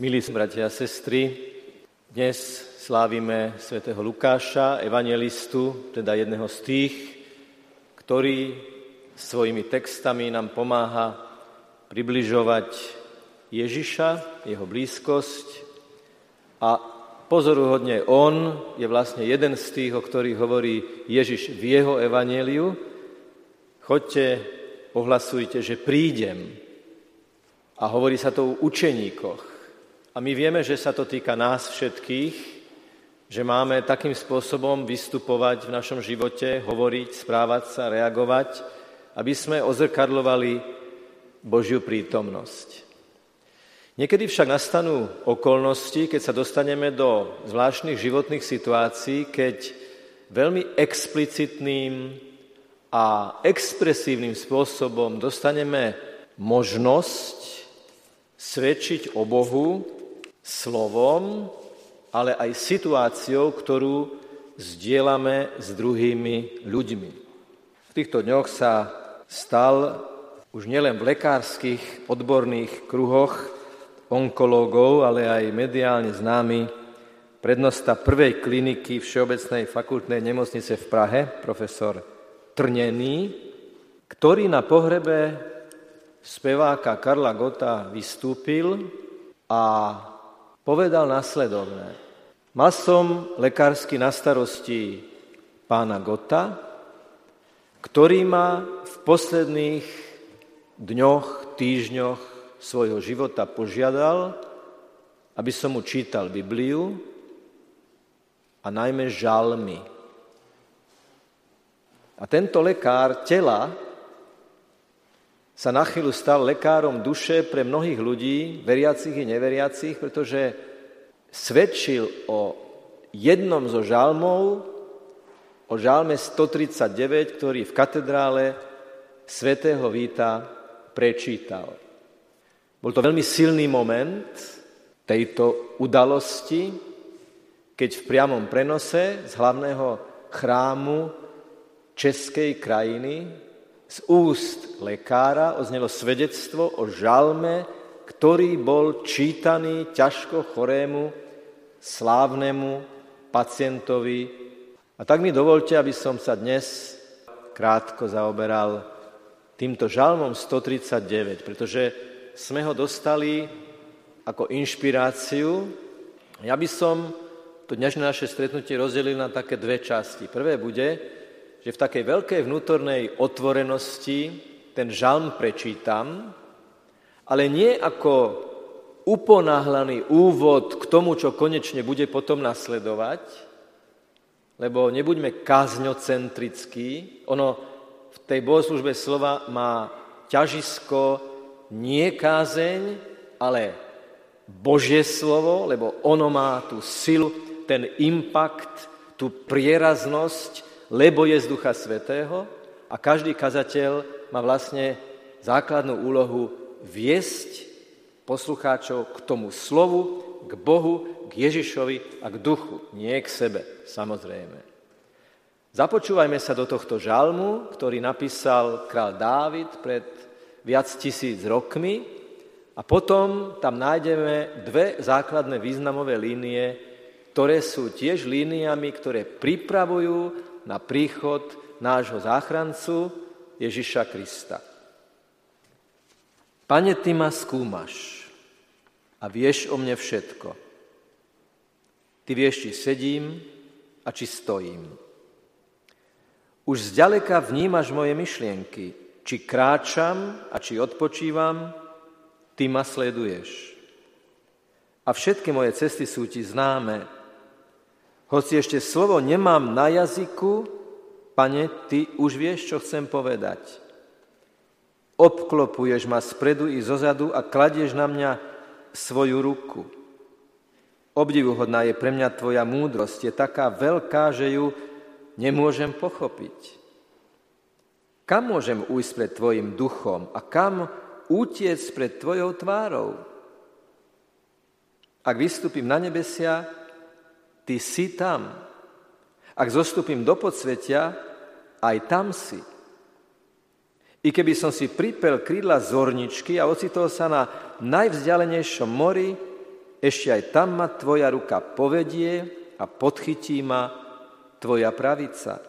Milí bratia a sestry, dnes slávime svätého Lukáša, evangelistu, teda jedného z tých, ktorý svojimi textami nám pomáha približovať Ježiša, jeho blízkosť a pozoruhodne on je vlastne jeden z tých, o ktorých hovorí Ježiš v jeho evaneliu. Choďte, ohlasujte, že prídem, a hovorí sa to o učeníkoch. A my vieme, že sa to týka nás všetkých, že máme takým spôsobom vystupovať v našom živote, hovoriť, správať sa, reagovať, aby sme ozrkadlovali Božiu prítomnosť. Niekedy však nastanú okolnosti, keď sa dostaneme do zvláštnych životných situácií, keď veľmi explicitným a expresívnym spôsobom dostaneme možnosť svedčiť o Bohu slovom, ale aj situáciou, ktorú zdieľame s druhými ľuďmi. V týchto dňoch sa stal už nielen v lekárskych odborných kruhoch onkológov, ale aj mediálne známy prednosta prvej kliniky Všeobecnej fakultnej nemocnice v Prahe, profesor Trnený, ktorý na pohrebe speváka Karla Gota vystúpil a povedal nasledovné. Mal som lekársky na starosti pána Gota, ktorý ma v posledných dňoch, týždňoch svojho života požiadal, aby som mu čítal Bibliu a najmä žalmy. A tento lekár tela sa na chvíľu stal lekárom duše pre mnohých ľudí, veriacich i neveriacich, pretože svedčil o jednom zo žalmov, o žalme 139, ktorý v katedrále svätého Víta prečítal. Bol to veľmi silný moment tejto udalosti, keď v priamom prenose z hlavného chrámu českej krajiny z úst lekára oznelo svedectvo o žalme, ktorý bol čítaný ťažko chorému, slávnemu pacientovi. A tak mi dovolte, aby som sa dnes krátko zaoberal týmto žalmom 139, pretože sme ho dostali ako inšpiráciu. Ja by som to dnešné naše stretnutie rozdelil na také dve časti. Prvé bude, že v takej veľkej vnútornej otvorenosti ten žalm prečítam, ale nie ako uponáhlaný úvod k tomu, čo konečne bude potom nasledovať, lebo nebuďme kázňocentrickí. Ono v tej bohoslužbe slova má ťažisko nie kázeň, ale Božie slovo, lebo ono má tú silu, ten impact, tú prieraznosť, lebo je z Ducha Svetého a každý kazateľ má vlastne základnú úlohu viesť poslucháčov k tomu slovu, k Bohu, k Ježišovi a k duchu, nie k sebe, samozrejme. Započúvajme sa do tohto žalmu, ktorý napísal král Dávid pred viac tisíc rokmi a potom tam nájdeme dve základné významové línie, ktoré sú tiež líniami, ktoré pripravujú na príchod nášho záchrancu Ježiša Krista. Pane, Ty ma skúmaš a vieš o mne všetko. Ty vieš, či sedím a či stojím. Už zďaleka vnímaš moje myšlienky, či kráčam a či odpočívam, Ty ma sleduješ. A všetky moje cesty sú Ti známe, hoci ešte slovo nemám na jazyku, pane, ty už vieš, čo chcem povedať. Obklopuješ ma spredu i zozadu a kladieš na mňa svoju ruku. Obdivuhodná je pre mňa tvoja múdrosť, je taká veľká, že ju nemôžem pochopiť. Kam môžem ujsť pred tvojim duchom a kam utiec pred tvojou tvárou? Ak vystúpim na nebesia, Ty si tam. Ak zostupím do podsvetia, aj tam si. I keby som si pripel krídla zorničky a ocitol sa na najvzdialenejšom mori, ešte aj tam ma tvoja ruka povedie a podchytí ma tvoja pravica.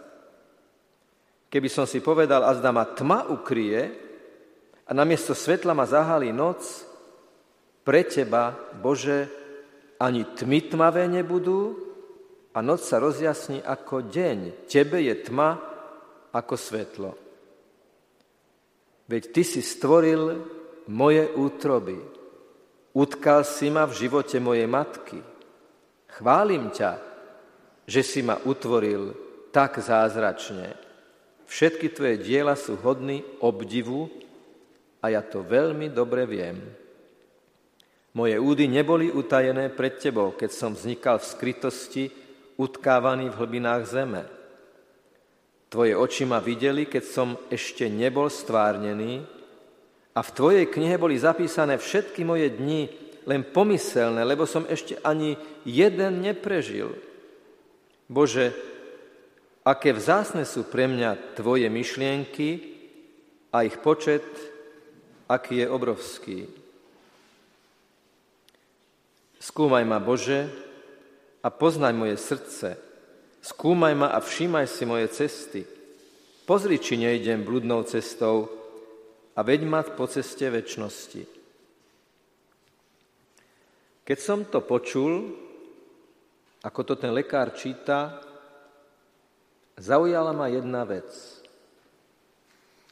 Keby som si povedal, a zda ma tma ukrie a namiesto svetla ma zahalí noc, pre teba, Bože, ani tmy tmavé nebudú a noc sa rozjasní ako deň. Tebe je tma ako svetlo. Veď Ty si stvoril moje útroby. Utkal si ma v živote mojej matky. Chválim ťa, že si ma utvoril tak zázračne. Všetky tvoje diela sú hodný obdivu a ja to veľmi dobre viem. Moje údy neboli utajené pred tebou, keď som vznikal v skrytosti, utkávaný v hlbinách zeme. Tvoje oči ma videli, keď som ešte nebol stvárnený a v Tvojej knihe boli zapísané všetky moje dni, len pomyselné, lebo som ešte ani jeden neprežil. Bože, aké vzácne sú pre mňa Tvoje myšlienky a ich počet, aký je obrovský. Skúmaj ma, Bože, a poznaj moje srdce, Skúmaj ma a všímaj si moje cesty. Pozri, či nejdem bludnou cestou a veď ma po ceste väčšnosti. Keď som to počul, ako to ten lekár číta, zaujala ma jedna vec.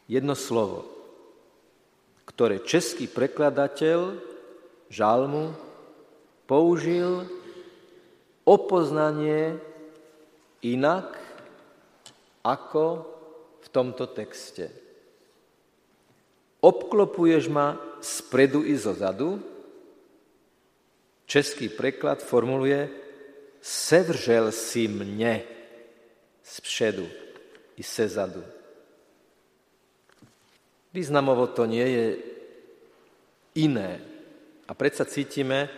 Jedno slovo, ktoré český prekladateľ žalmu použil opoznanie inak ako v tomto texte. Obklopuješ ma spredu i zo zadu. Český preklad formuluje sevržel si mne spředu i se zadu. Významovo to nie je iné. A predsa cítime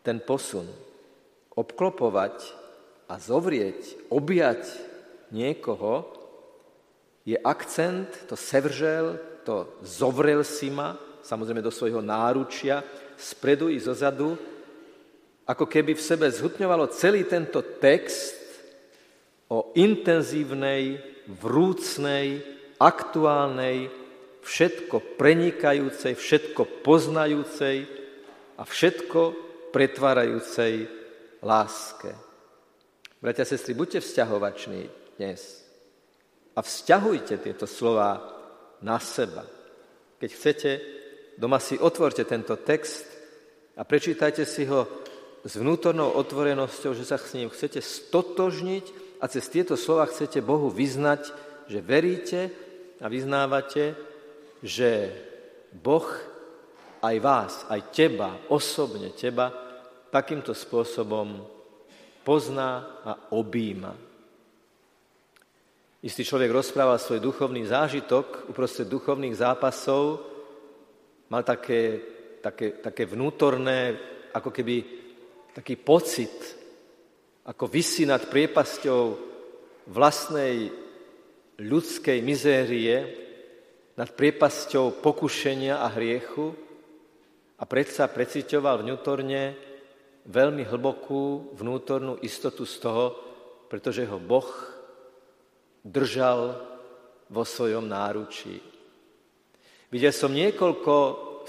ten posun. Obklopovať a zovrieť, objať niekoho, je akcent, to sevržel, to zovrel si ma, samozrejme do svojho náručia, spredu i zozadu, ako keby v sebe zhutňovalo celý tento text o intenzívnej, vrúcnej, aktuálnej, všetko prenikajúcej, všetko poznajúcej a všetko pretvárajúcej láske. Bratia sestry, buďte vzťahovační dnes a vzťahujte tieto slova na seba. Keď chcete, doma si otvorte tento text a prečítajte si ho s vnútornou otvorenosťou, že sa s ním chcete stotožniť a cez tieto slova chcete Bohu vyznať, že veríte a vyznávate, že Boh aj vás, aj teba, osobne teba, takýmto spôsobom pozná a objíma. Istý človek rozprával svoj duchovný zážitok uprostred duchovných zápasov, mal také, také, také vnútorné, ako keby taký pocit, ako vysí nad priepasťou vlastnej ľudskej mizérie, nad priepasťou pokušenia a hriechu a predsa precitoval vnútorne, veľmi hlbokú vnútornú istotu z toho, pretože ho Boh držal vo svojom náručí. Videl som niekoľko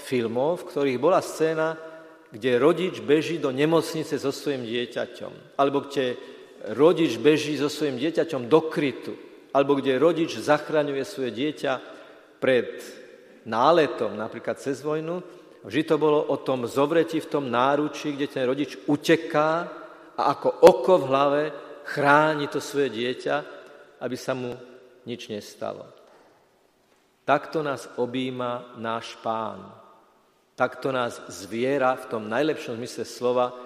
filmov, v ktorých bola scéna, kde rodič beží do nemocnice so svojím dieťaťom, alebo kde rodič beží so svojím dieťaťom do krytu, alebo kde rodič zachraňuje svoje dieťa pred náletom, napríklad cez vojnu, Vždy to bolo o tom zovretí v tom náručí, kde ten rodič uteká a ako oko v hlave chráni to svoje dieťa, aby sa mu nič nestalo. Takto nás objíma náš pán. Takto nás zviera v tom najlepšom zmysle slova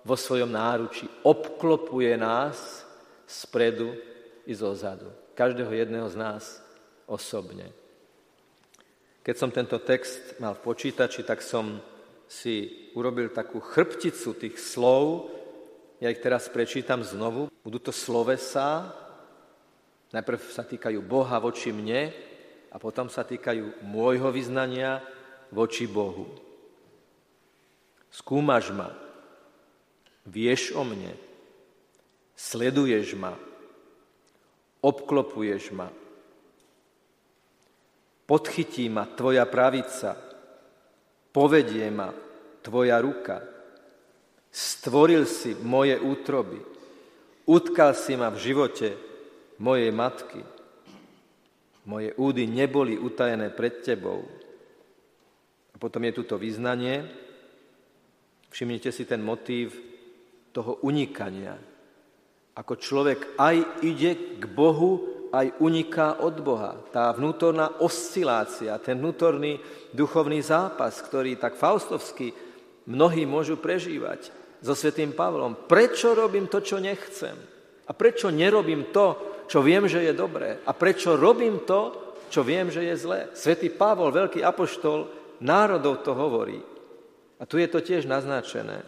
vo svojom náručí. Obklopuje nás spredu i zozadu. Každého jedného z nás osobne. Keď som tento text mal v počítači, tak som si urobil takú chrbticu tých slov. Ja ich teraz prečítam znovu. Budú to slovesa. Najprv sa týkajú Boha voči mne a potom sa týkajú môjho vyznania voči Bohu. skúmaš ma, vieš o mne, sleduješ ma, obklopuješ ma, podchytí ma tvoja pravica, povedie ma tvoja ruka, stvoril si moje útroby, utkal si ma v živote mojej matky, moje údy neboli utajené pred tebou. A potom je tu to vyznanie, všimnite si ten motív toho unikania. Ako človek aj ide k Bohu, aj uniká od Boha. Tá vnútorná oscilácia, ten vnútorný duchovný zápas, ktorý tak faustovsky mnohí môžu prežívať so svetým Pavlom. Prečo robím to, čo nechcem? A prečo nerobím to, čo viem, že je dobré. A prečo robím to, čo viem, že je zlé. Svetý Pavol, veľký apoštol, národov to hovorí. A tu je to tiež naznačené.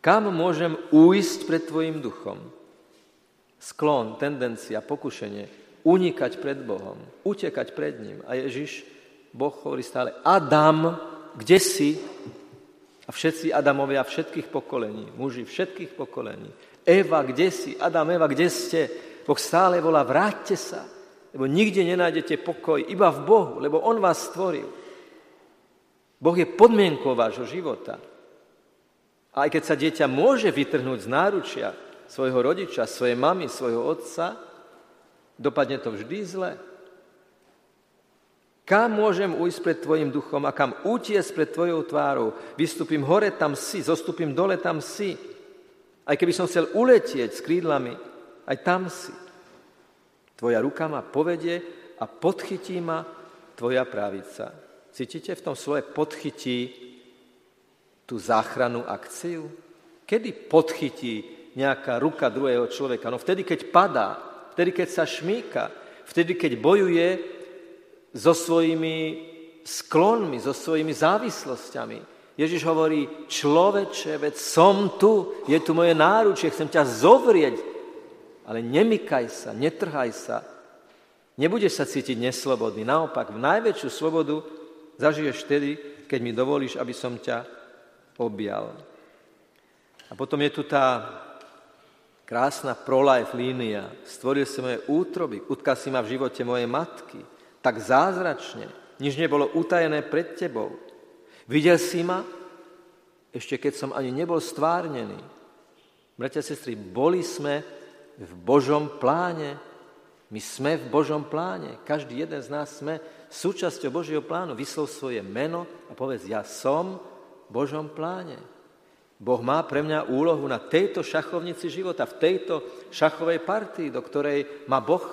Kam môžem újsť pred tvojim duchom? Sklon, tendencia, pokušenie, unikať pred Bohom, utekať pred ním. A Ježiš, Boh hovorí stále, Adam, kde si? A všetci Adamovia všetkých pokolení, muži všetkých pokolení, Eva, kde si? Adam, Eva, kde ste? Boh stále volá, vráťte sa, lebo nikde nenájdete pokoj, iba v Bohu, lebo On vás stvoril. Boh je podmienkou vášho života. A aj keď sa dieťa môže vytrhnúť z náručia svojho rodiča, svojej mamy, svojho otca, dopadne to vždy zle. Kam môžem ujsť pred Tvojim duchom a kam utiesť pred Tvojou tvárou? Vystúpim hore, tam si, zostupím dole, tam si. Aj keby som chcel uletieť s krídlami, aj tam si. Tvoja ruka ma povedie a podchytí ma tvoja pravica. Cítite v tom slove podchytí tú záchranu akciu? Kedy podchytí nejaká ruka druhého človeka? No vtedy, keď padá, vtedy, keď sa šmíka, vtedy, keď bojuje so svojimi sklonmi, so svojimi závislosťami, Ježiš hovorí, človeče, veď som tu, je tu moje náručie, chcem ťa zovrieť, ale nemykaj sa, netrhaj sa, nebudeš sa cítiť neslobodný. Naopak, v najväčšiu slobodu zažiješ vtedy, keď mi dovolíš, aby som ťa objal. A potom je tu tá krásna pro-life línia. Stvoril si moje útroby, utkal si ma v živote mojej matky. Tak zázračne, nič nebolo utajené pred tebou. Videl si ma, ešte keď som ani nebol stvárnený. Bratia sestry, boli sme v Božom pláne. My sme v Božom pláne. Každý jeden z nás sme súčasťou Božieho plánu. Vyslov svoje meno a povedz, ja som v Božom pláne. Boh má pre mňa úlohu na tejto šachovnici života, v tejto šachovej partii, do ktorej ma Boh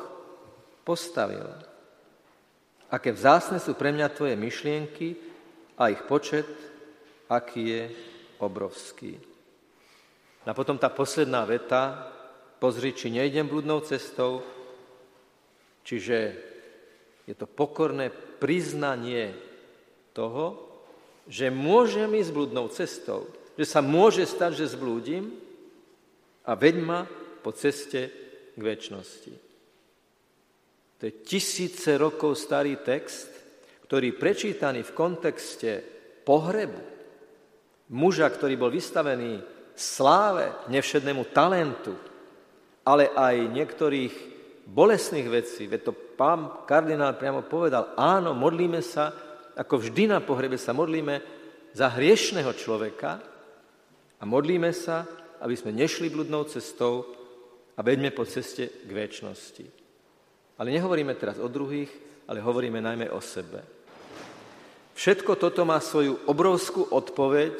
postavil. Aké vzácne sú pre mňa tvoje myšlienky, a ich počet, aký je obrovský. A potom tá posledná veta, pozri, či nejdem blúdnou cestou, čiže je to pokorné priznanie toho, že môžem ísť blúdnou cestou, že sa môže stať, že zblúdim a veď ma po ceste k väčšnosti. To je tisíce rokov starý text, ktorý prečítaný v kontexte pohrebu, muža, ktorý bol vystavený sláve, nevšednému talentu, ale aj niektorých bolesných vecí, veď to pán kardinál priamo povedal, áno, modlíme sa, ako vždy na pohrebe sa modlíme za hriešného človeka a modlíme sa, aby sme nešli bludnou cestou a veďme po ceste k väčšnosti. Ale nehovoríme teraz o druhých, ale hovoríme najmä o sebe. Všetko toto má svoju obrovskú odpoveď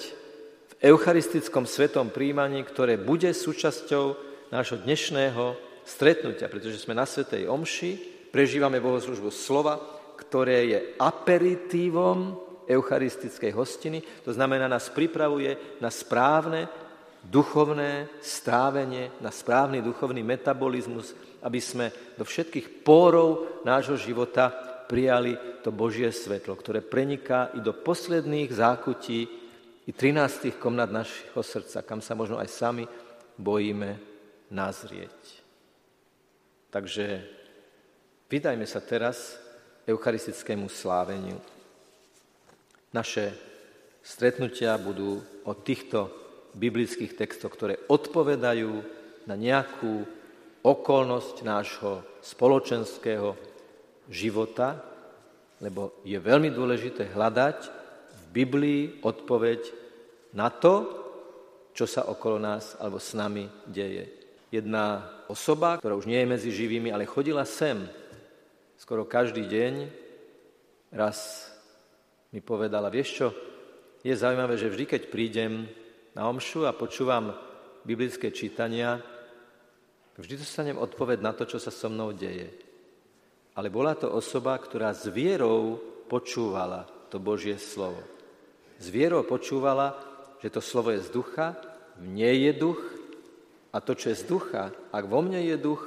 v eucharistickom svetom príjmaní, ktoré bude súčasťou nášho dnešného stretnutia, pretože sme na Svetej Omši, prežívame bohoslužbu slova, ktoré je aperitívom eucharistickej hostiny, to znamená, nás pripravuje na správne duchovné strávenie, na správny duchovný metabolizmus, aby sme do všetkých pórov nášho života prijali to Božie svetlo, ktoré preniká i do posledných zákutí i 13 komnat našeho srdca, kam sa možno aj sami bojíme nazrieť. Takže vydajme sa teraz eucharistickému sláveniu. Naše stretnutia budú o týchto biblických textoch, ktoré odpovedajú na nejakú okolnosť nášho spoločenského života, lebo je veľmi dôležité hľadať v Biblii odpoveď na to, čo sa okolo nás alebo s nami deje. Jedna osoba, ktorá už nie je medzi živými, ale chodila sem skoro každý deň, raz mi povedala, vieš čo, je zaujímavé, že vždy, keď prídem na omšu a počúvam biblické čítania, vždy dostanem odpoveď na to, čo sa so mnou deje. Ale bola to osoba, ktorá s vierou počúvala to Božie slovo. S vierou počúvala, že to slovo je z ducha, v nej je duch a to, čo je z ducha, ak vo mne je duch,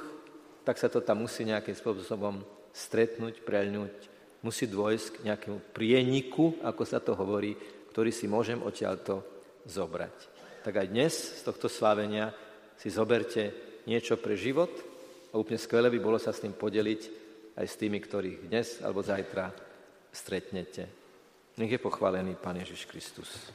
tak sa to tam musí nejakým spôsobom stretnúť, preľnúť, musí dôjsť k nejakému prieniku, ako sa to hovorí, ktorý si môžem odtiaľto zobrať. Tak aj dnes z tohto slávenia si zoberte niečo pre život a úplne skvelé by bolo sa s tým podeliť aj s tými, ktorých dnes alebo zajtra stretnete. Nech je pochválený Pán Ježiš Kristus.